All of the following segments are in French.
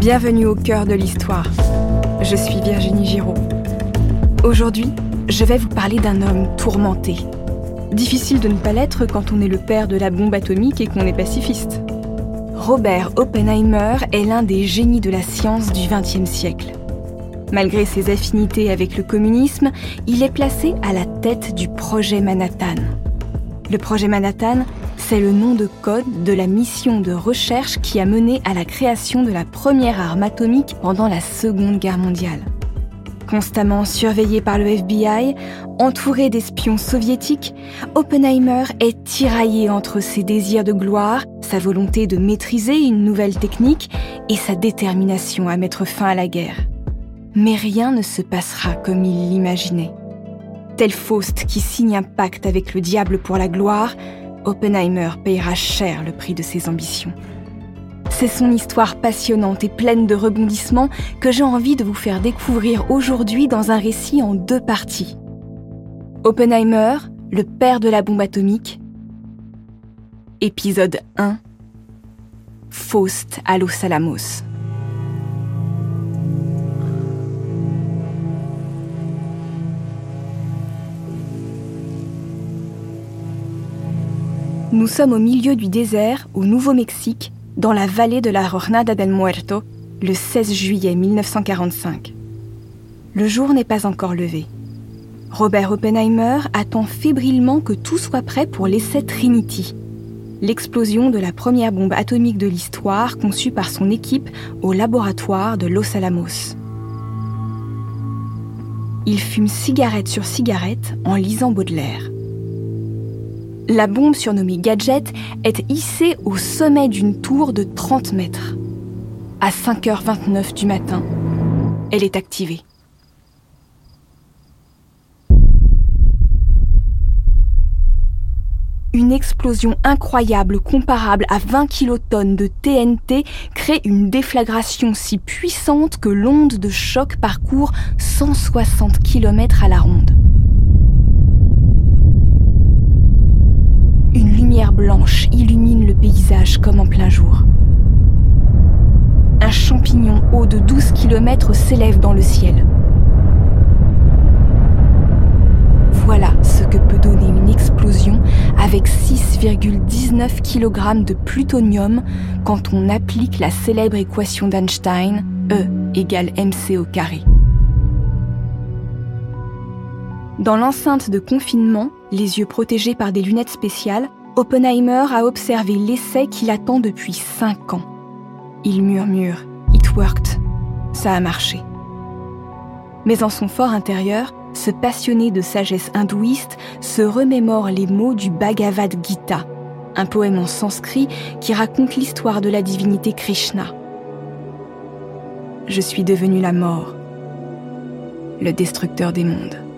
Bienvenue au cœur de l'histoire. Je suis Virginie Giraud. Aujourd'hui, je vais vous parler d'un homme tourmenté. Difficile de ne pas l'être quand on est le père de la bombe atomique et qu'on est pacifiste. Robert Oppenheimer est l'un des génies de la science du XXe siècle. Malgré ses affinités avec le communisme, il est placé à la tête du projet Manhattan. Le projet Manhattan, c'est le nom de code de la mission de recherche qui a mené à la création de la première arme atomique pendant la Seconde Guerre mondiale. Constamment surveillé par le FBI, entouré d'espions soviétiques, Oppenheimer est tiraillé entre ses désirs de gloire, sa volonté de maîtriser une nouvelle technique et sa détermination à mettre fin à la guerre. Mais rien ne se passera comme il l'imaginait. Tel Faust qui signe un pacte avec le diable pour la gloire, Oppenheimer payera cher le prix de ses ambitions. C'est son histoire passionnante et pleine de rebondissements que j'ai envie de vous faire découvrir aujourd'hui dans un récit en deux parties. Oppenheimer, le père de la bombe atomique. Épisode 1. Faust à Los Alamos. Nous sommes au milieu du désert, au Nouveau-Mexique, dans la vallée de la Jornada del Muerto, le 16 juillet 1945. Le jour n'est pas encore levé. Robert Oppenheimer attend fébrilement que tout soit prêt pour l'essai Trinity, l'explosion de la première bombe atomique de l'histoire conçue par son équipe au laboratoire de Los Alamos. Il fume cigarette sur cigarette en lisant Baudelaire. La bombe surnommée Gadget est hissée au sommet d'une tour de 30 mètres. À 5h29 du matin, elle est activée. Une explosion incroyable comparable à 20 kilotonnes de TNT crée une déflagration si puissante que l'onde de choc parcourt 160 km à la ronde. Une lumière blanche illumine le paysage comme en plein jour. Un champignon haut de 12 km s'élève dans le ciel. Voilà ce que peut donner une explosion avec 6,19 kg de plutonium quand on applique la célèbre équation d'Einstein, E égale mc carré. Dans l'enceinte de confinement, les yeux protégés par des lunettes spéciales, Oppenheimer a observé l'essai qu'il attend depuis 5 ans. Il murmure It worked. Ça a marché. Mais en son fort intérieur, ce passionné de sagesse hindouiste se remémore les mots du Bhagavad Gita, un poème en sanskrit qui raconte l'histoire de la divinité Krishna. Je suis devenu la mort, le destructeur des mondes.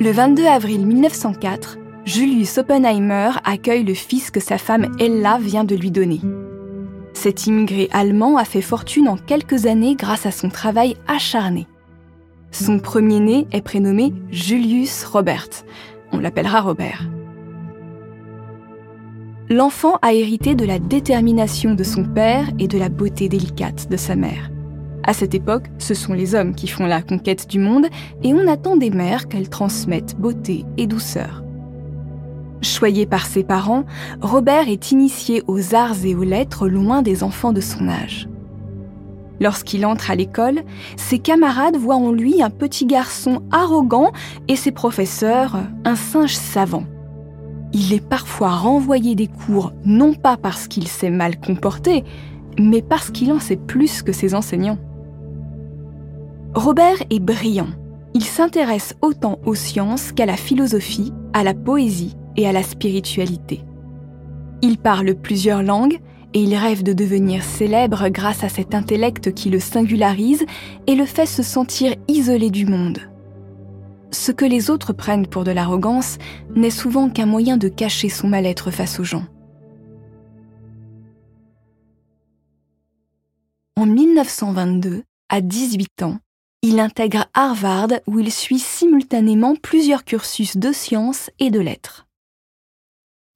Le 22 avril 1904, Julius Oppenheimer accueille le fils que sa femme Ella vient de lui donner. Cet immigré allemand a fait fortune en quelques années grâce à son travail acharné. Son premier-né est prénommé Julius Robert. On l'appellera Robert. L'enfant a hérité de la détermination de son père et de la beauté délicate de sa mère. À cette époque, ce sont les hommes qui font la conquête du monde et on attend des mères qu'elles transmettent beauté et douceur. Choyé par ses parents, Robert est initié aux arts et aux lettres loin des enfants de son âge. Lorsqu'il entre à l'école, ses camarades voient en lui un petit garçon arrogant et ses professeurs un singe savant. Il est parfois renvoyé des cours non pas parce qu'il s'est mal comporté, mais parce qu'il en sait plus que ses enseignants. Robert est brillant. Il s'intéresse autant aux sciences qu'à la philosophie, à la poésie et à la spiritualité. Il parle plusieurs langues et il rêve de devenir célèbre grâce à cet intellect qui le singularise et le fait se sentir isolé du monde. Ce que les autres prennent pour de l'arrogance n'est souvent qu'un moyen de cacher son mal-être face aux gens. En 1922, à 18 ans, il intègre Harvard où il suit simultanément plusieurs cursus de sciences et de lettres.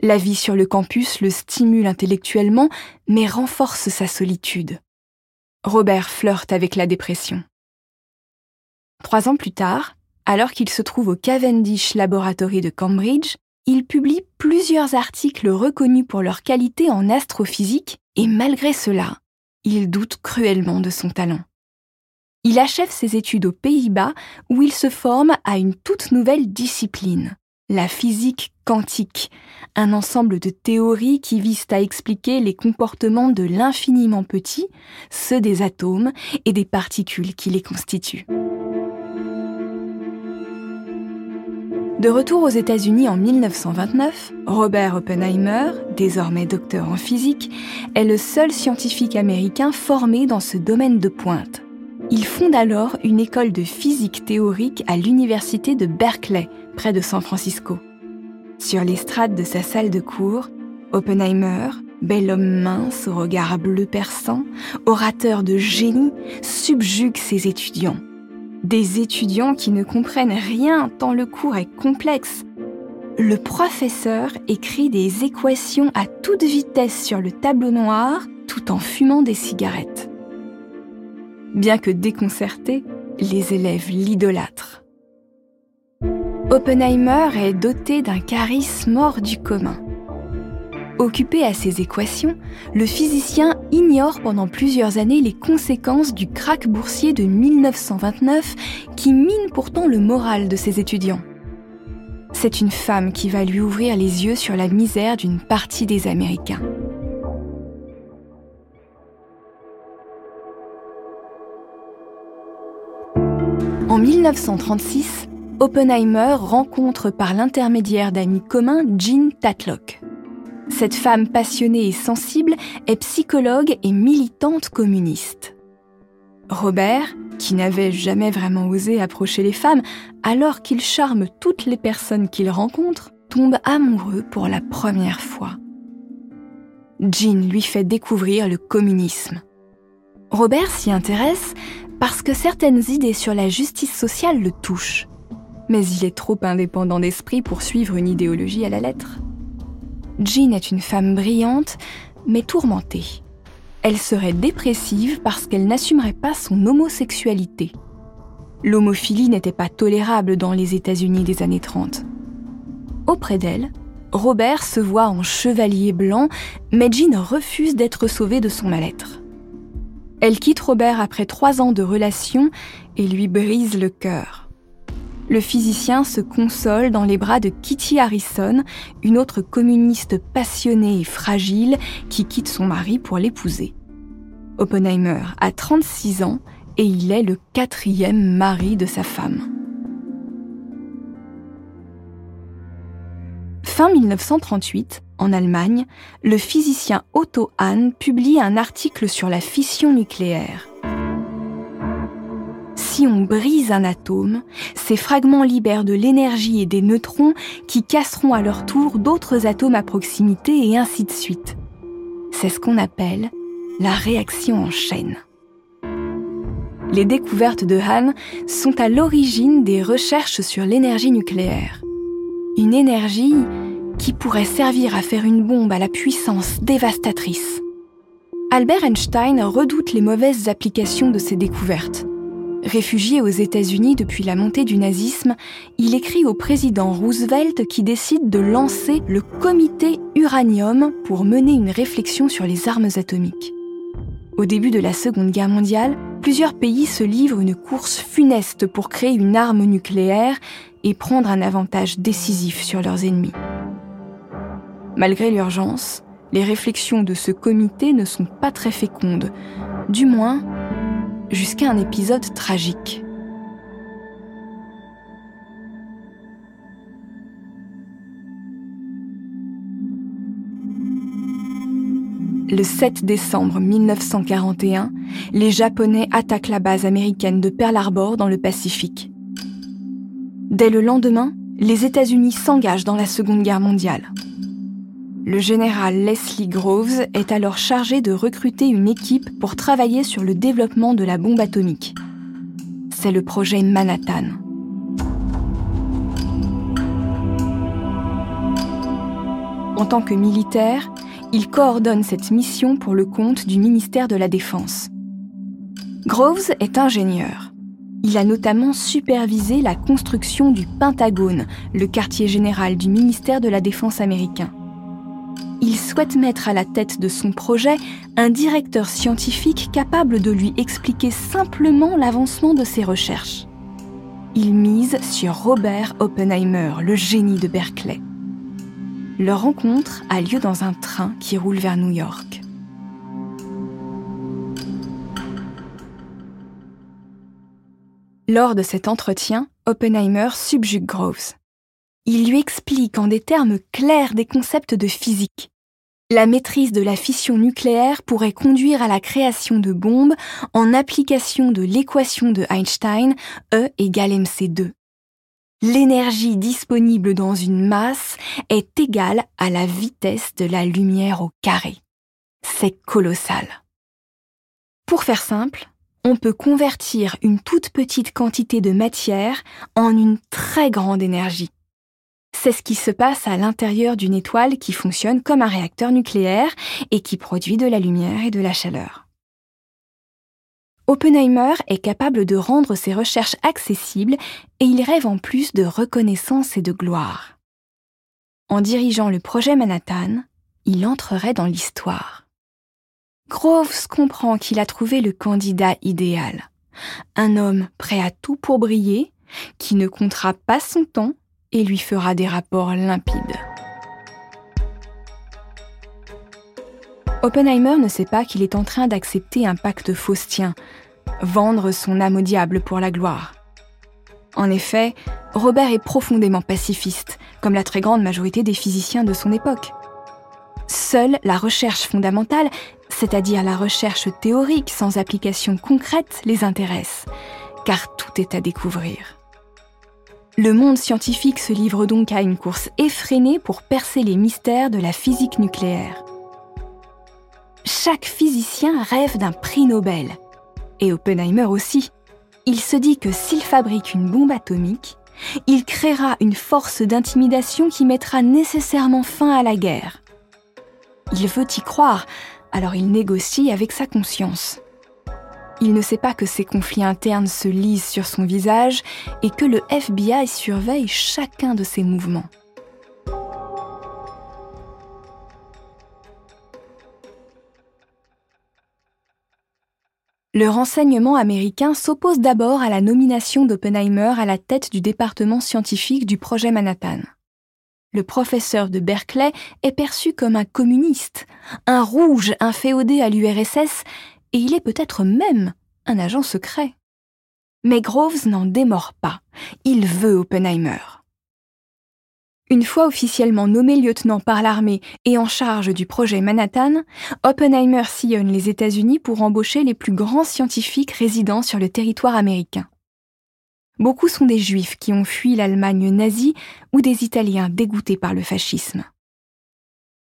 La vie sur le campus le stimule intellectuellement, mais renforce sa solitude. Robert flirte avec la dépression. Trois ans plus tard, alors qu'il se trouve au Cavendish Laboratory de Cambridge, il publie plusieurs articles reconnus pour leur qualité en astrophysique et malgré cela, il doute cruellement de son talent. Il achève ses études aux Pays-Bas où il se forme à une toute nouvelle discipline, la physique quantique, un ensemble de théories qui visent à expliquer les comportements de l'infiniment petit, ceux des atomes et des particules qui les constituent. De retour aux États-Unis en 1929, Robert Oppenheimer, désormais docteur en physique, est le seul scientifique américain formé dans ce domaine de pointe. Il fonde alors une école de physique théorique à l'université de Berkeley, près de San Francisco. Sur l'estrade de sa salle de cours, Oppenheimer, bel homme mince au regard bleu perçant, orateur de génie, subjugue ses étudiants. Des étudiants qui ne comprennent rien tant le cours est complexe. Le professeur écrit des équations à toute vitesse sur le tableau noir tout en fumant des cigarettes. Bien que déconcertés, les élèves l'idolâtrent. Oppenheimer est doté d'un charisme hors du commun. Occupé à ces équations, le physicien ignore pendant plusieurs années les conséquences du krach boursier de 1929 qui mine pourtant le moral de ses étudiants. C'est une femme qui va lui ouvrir les yeux sur la misère d'une partie des Américains. 1936, Oppenheimer rencontre par l'intermédiaire d'amis communs Jean Tatlock. Cette femme passionnée et sensible est psychologue et militante communiste. Robert, qui n'avait jamais vraiment osé approcher les femmes, alors qu'il charme toutes les personnes qu'il rencontre, tombe amoureux pour la première fois. Jean lui fait découvrir le communisme. Robert s'y intéresse parce que certaines idées sur la justice sociale le touchent. Mais il est trop indépendant d'esprit pour suivre une idéologie à la lettre. Jean est une femme brillante, mais tourmentée. Elle serait dépressive parce qu'elle n'assumerait pas son homosexualité. L'homophilie n'était pas tolérable dans les États-Unis des années 30. Auprès d'elle, Robert se voit en chevalier blanc, mais Jean refuse d'être sauvée de son mal-être. Elle quitte Robert après trois ans de relation et lui brise le cœur le physicien se console dans les bras de Kitty Harrison, une autre communiste passionnée et fragile qui quitte son mari pour l'épouser. Oppenheimer a 36 ans et il est le quatrième mari de sa femme. Fin 1938, en Allemagne, le physicien Otto Hahn publie un article sur la fission nucléaire si on brise un atome, ces fragments libèrent de l'énergie et des neutrons qui casseront à leur tour d'autres atomes à proximité et ainsi de suite. C'est ce qu'on appelle la réaction en chaîne. Les découvertes de Hahn sont à l'origine des recherches sur l'énergie nucléaire. Une énergie qui pourrait servir à faire une bombe à la puissance dévastatrice. Albert Einstein redoute les mauvaises applications de ces découvertes. Réfugié aux États-Unis depuis la montée du nazisme, il écrit au président Roosevelt qui décide de lancer le comité uranium pour mener une réflexion sur les armes atomiques. Au début de la Seconde Guerre mondiale, plusieurs pays se livrent une course funeste pour créer une arme nucléaire et prendre un avantage décisif sur leurs ennemis. Malgré l'urgence, les réflexions de ce comité ne sont pas très fécondes, du moins jusqu'à un épisode tragique. Le 7 décembre 1941, les Japonais attaquent la base américaine de Pearl Harbor dans le Pacifique. Dès le lendemain, les États-Unis s'engagent dans la Seconde Guerre mondiale. Le général Leslie Groves est alors chargé de recruter une équipe pour travailler sur le développement de la bombe atomique. C'est le projet Manhattan. En tant que militaire, il coordonne cette mission pour le compte du ministère de la Défense. Groves est ingénieur. Il a notamment supervisé la construction du Pentagone, le quartier général du ministère de la Défense américain. Il souhaite mettre à la tête de son projet un directeur scientifique capable de lui expliquer simplement l'avancement de ses recherches. Il mise sur Robert Oppenheimer, le génie de Berkeley. Leur rencontre a lieu dans un train qui roule vers New York. Lors de cet entretien, Oppenheimer subjugue Groves. Il lui explique en des termes clairs des concepts de physique. La maîtrise de la fission nucléaire pourrait conduire à la création de bombes en application de l'équation de Einstein E égale mc2. L'énergie disponible dans une masse est égale à la vitesse de la lumière au carré. C'est colossal. Pour faire simple, on peut convertir une toute petite quantité de matière en une très grande énergie. C'est ce qui se passe à l'intérieur d'une étoile qui fonctionne comme un réacteur nucléaire et qui produit de la lumière et de la chaleur. Oppenheimer est capable de rendre ses recherches accessibles et il rêve en plus de reconnaissance et de gloire. En dirigeant le projet Manhattan, il entrerait dans l'histoire. Groves comprend qu'il a trouvé le candidat idéal. Un homme prêt à tout pour briller, qui ne comptera pas son temps et lui fera des rapports limpides. Oppenheimer ne sait pas qu'il est en train d'accepter un pacte faustien, vendre son âme au diable pour la gloire. En effet, Robert est profondément pacifiste, comme la très grande majorité des physiciens de son époque. Seule la recherche fondamentale c'est-à-dire la recherche théorique sans application concrète, les intéresse, car tout est à découvrir. Le monde scientifique se livre donc à une course effrénée pour percer les mystères de la physique nucléaire. Chaque physicien rêve d'un prix Nobel, et Oppenheimer aussi. Il se dit que s'il fabrique une bombe atomique, il créera une force d'intimidation qui mettra nécessairement fin à la guerre. Il veut y croire, alors il négocie avec sa conscience. Il ne sait pas que ses conflits internes se lisent sur son visage et que le FBI surveille chacun de ses mouvements. Le renseignement américain s'oppose d'abord à la nomination d'Oppenheimer à la tête du département scientifique du projet Manhattan. Le professeur de Berkeley est perçu comme un communiste, un rouge inféodé à l'URSS, et il est peut-être même un agent secret. Mais Groves n'en démord pas. Il veut Oppenheimer. Une fois officiellement nommé lieutenant par l'armée et en charge du projet Manhattan, Oppenheimer sillonne les États-Unis pour embaucher les plus grands scientifiques résidant sur le territoire américain. Beaucoup sont des juifs qui ont fui l'Allemagne nazie ou des Italiens dégoûtés par le fascisme.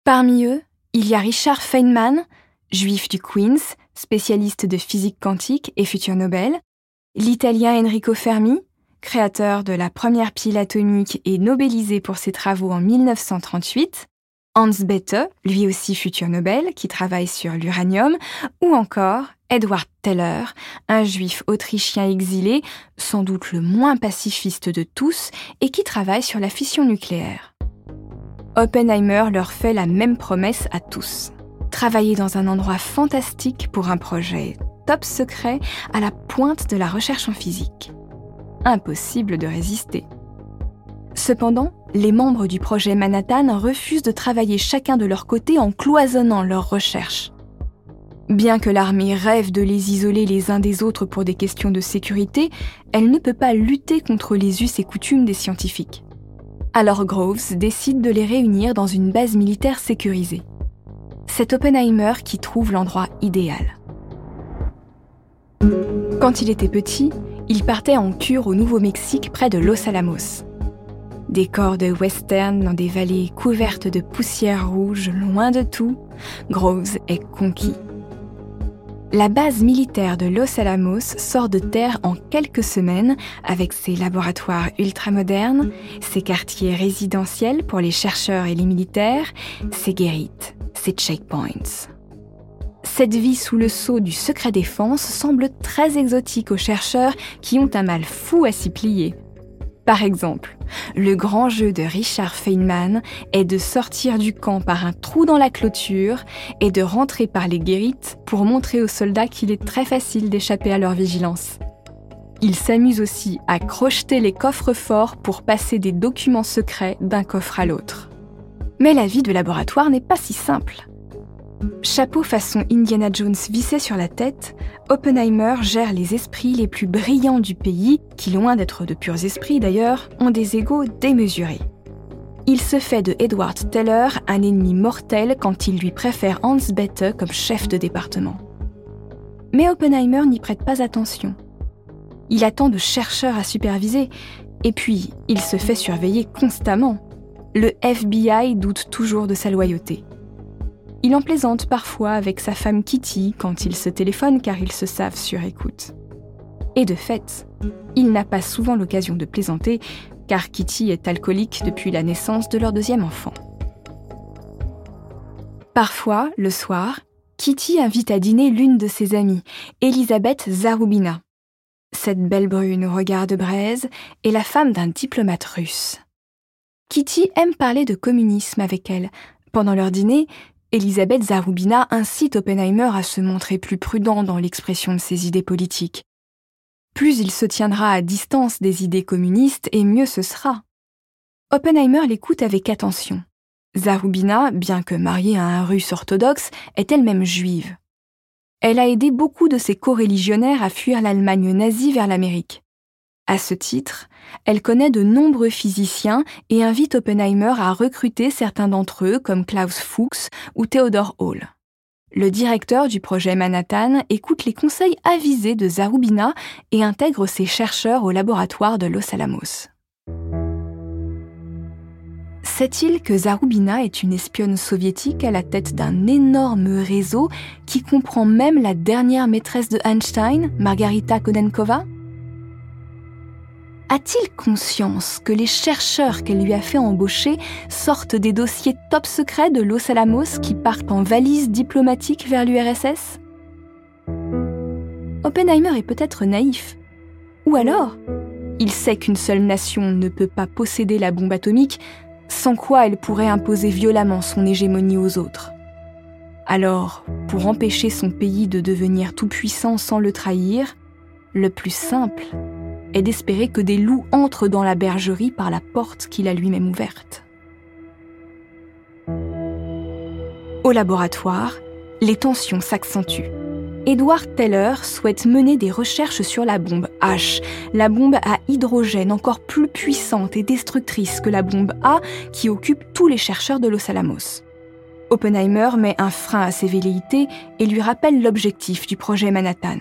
Parmi eux, il y a Richard Feynman, juif du Queens, spécialiste de physique quantique et futur Nobel, l'Italien Enrico Fermi, créateur de la première pile atomique et nobelisé pour ses travaux en 1938, Hans Bethe, lui aussi futur Nobel, qui travaille sur l'uranium, ou encore Edward Teller, un juif autrichien exilé, sans doute le moins pacifiste de tous, et qui travaille sur la fission nucléaire. Oppenheimer leur fait la même promesse à tous. Travailler dans un endroit fantastique pour un projet top secret à la pointe de la recherche en physique. Impossible de résister. Cependant, les membres du projet Manhattan refusent de travailler chacun de leur côté en cloisonnant leurs recherches. Bien que l'armée rêve de les isoler les uns des autres pour des questions de sécurité, elle ne peut pas lutter contre les us et coutumes des scientifiques. Alors Groves décide de les réunir dans une base militaire sécurisée. C'est Oppenheimer qui trouve l'endroit idéal. Quand il était petit, il partait en cure au Nouveau-Mexique près de Los Alamos. Décor de western dans des vallées couvertes de poussière rouge, loin de tout, Groves est conquis. La base militaire de Los Alamos sort de terre en quelques semaines avec ses laboratoires ultramodernes, ses quartiers résidentiels pour les chercheurs et les militaires, ses guérites, ses checkpoints. Cette vie sous le sceau du secret défense semble très exotique aux chercheurs qui ont un mal fou à s'y plier. Par exemple, le grand jeu de Richard Feynman est de sortir du camp par un trou dans la clôture et de rentrer par les guérites pour montrer aux soldats qu'il est très facile d'échapper à leur vigilance. Il s'amuse aussi à crocheter les coffres forts pour passer des documents secrets d'un coffre à l'autre. Mais la vie de laboratoire n'est pas si simple. Chapeau façon Indiana Jones vissé sur la tête, Oppenheimer gère les esprits les plus brillants du pays, qui, loin d'être de purs esprits d'ailleurs, ont des égaux démesurés. Il se fait de Edward Teller un ennemi mortel quand il lui préfère Hans Bethe comme chef de département. Mais Oppenheimer n'y prête pas attention. Il attend de chercheurs à superviser, et puis il se fait surveiller constamment. Le FBI doute toujours de sa loyauté. Il en plaisante parfois avec sa femme Kitty quand ils se téléphonent car ils se savent sur écoute. Et de fait, il n'a pas souvent l'occasion de plaisanter car Kitty est alcoolique depuis la naissance de leur deuxième enfant. Parfois, le soir, Kitty invite à dîner l'une de ses amies, Elisabeth Zarubina. Cette belle brune au regard de braise est la femme d'un diplomate russe. Kitty aime parler de communisme avec elle. Pendant leur dîner, Elisabeth Zarubina incite Oppenheimer à se montrer plus prudent dans l'expression de ses idées politiques. Plus il se tiendra à distance des idées communistes, et mieux ce sera. Oppenheimer l'écoute avec attention. Zarubina, bien que mariée à un russe orthodoxe, est elle-même juive. Elle a aidé beaucoup de ses coreligionnaires à fuir l'Allemagne nazie vers l'Amérique. À ce titre, elle connaît de nombreux physiciens et invite Oppenheimer à recruter certains d'entre eux comme Klaus Fuchs ou Theodor Hall. Le directeur du projet Manhattan écoute les conseils avisés de Zarubina et intègre ses chercheurs au laboratoire de Los Alamos. Sait-il que Zarubina est une espionne soviétique à la tête d'un énorme réseau qui comprend même la dernière maîtresse de Einstein, Margarita Konenkova? A-t-il conscience que les chercheurs qu'elle lui a fait embaucher sortent des dossiers top secrets de Los Alamos qui partent en valise diplomatique vers l'URSS Oppenheimer est peut-être naïf. Ou alors, il sait qu'une seule nation ne peut pas posséder la bombe atomique, sans quoi elle pourrait imposer violemment son hégémonie aux autres. Alors, pour empêcher son pays de devenir tout-puissant sans le trahir, le plus simple est d'espérer que des loups entrent dans la bergerie par la porte qu'il a lui-même ouverte. Au laboratoire, les tensions s'accentuent. Edward Teller souhaite mener des recherches sur la bombe H, la bombe à hydrogène encore plus puissante et destructrice que la bombe A qui occupe tous les chercheurs de Los Alamos. Oppenheimer met un frein à ses velléités et lui rappelle l'objectif du projet Manhattan.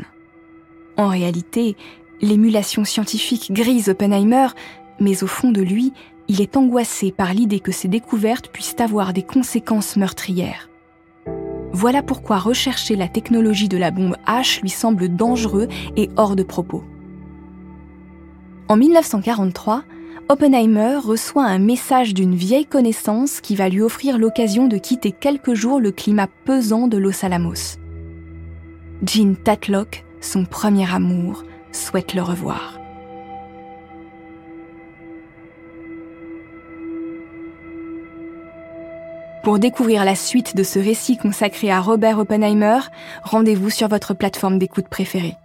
En réalité, L'émulation scientifique grise Oppenheimer, mais au fond de lui, il est angoissé par l'idée que ces découvertes puissent avoir des conséquences meurtrières. Voilà pourquoi rechercher la technologie de la bombe H lui semble dangereux et hors de propos. En 1943, Oppenheimer reçoit un message d'une vieille connaissance qui va lui offrir l'occasion de quitter quelques jours le climat pesant de Los Alamos. Jean Tatlock, son premier amour, souhaite le revoir. Pour découvrir la suite de ce récit consacré à Robert Oppenheimer, rendez-vous sur votre plateforme d'écoute préférée.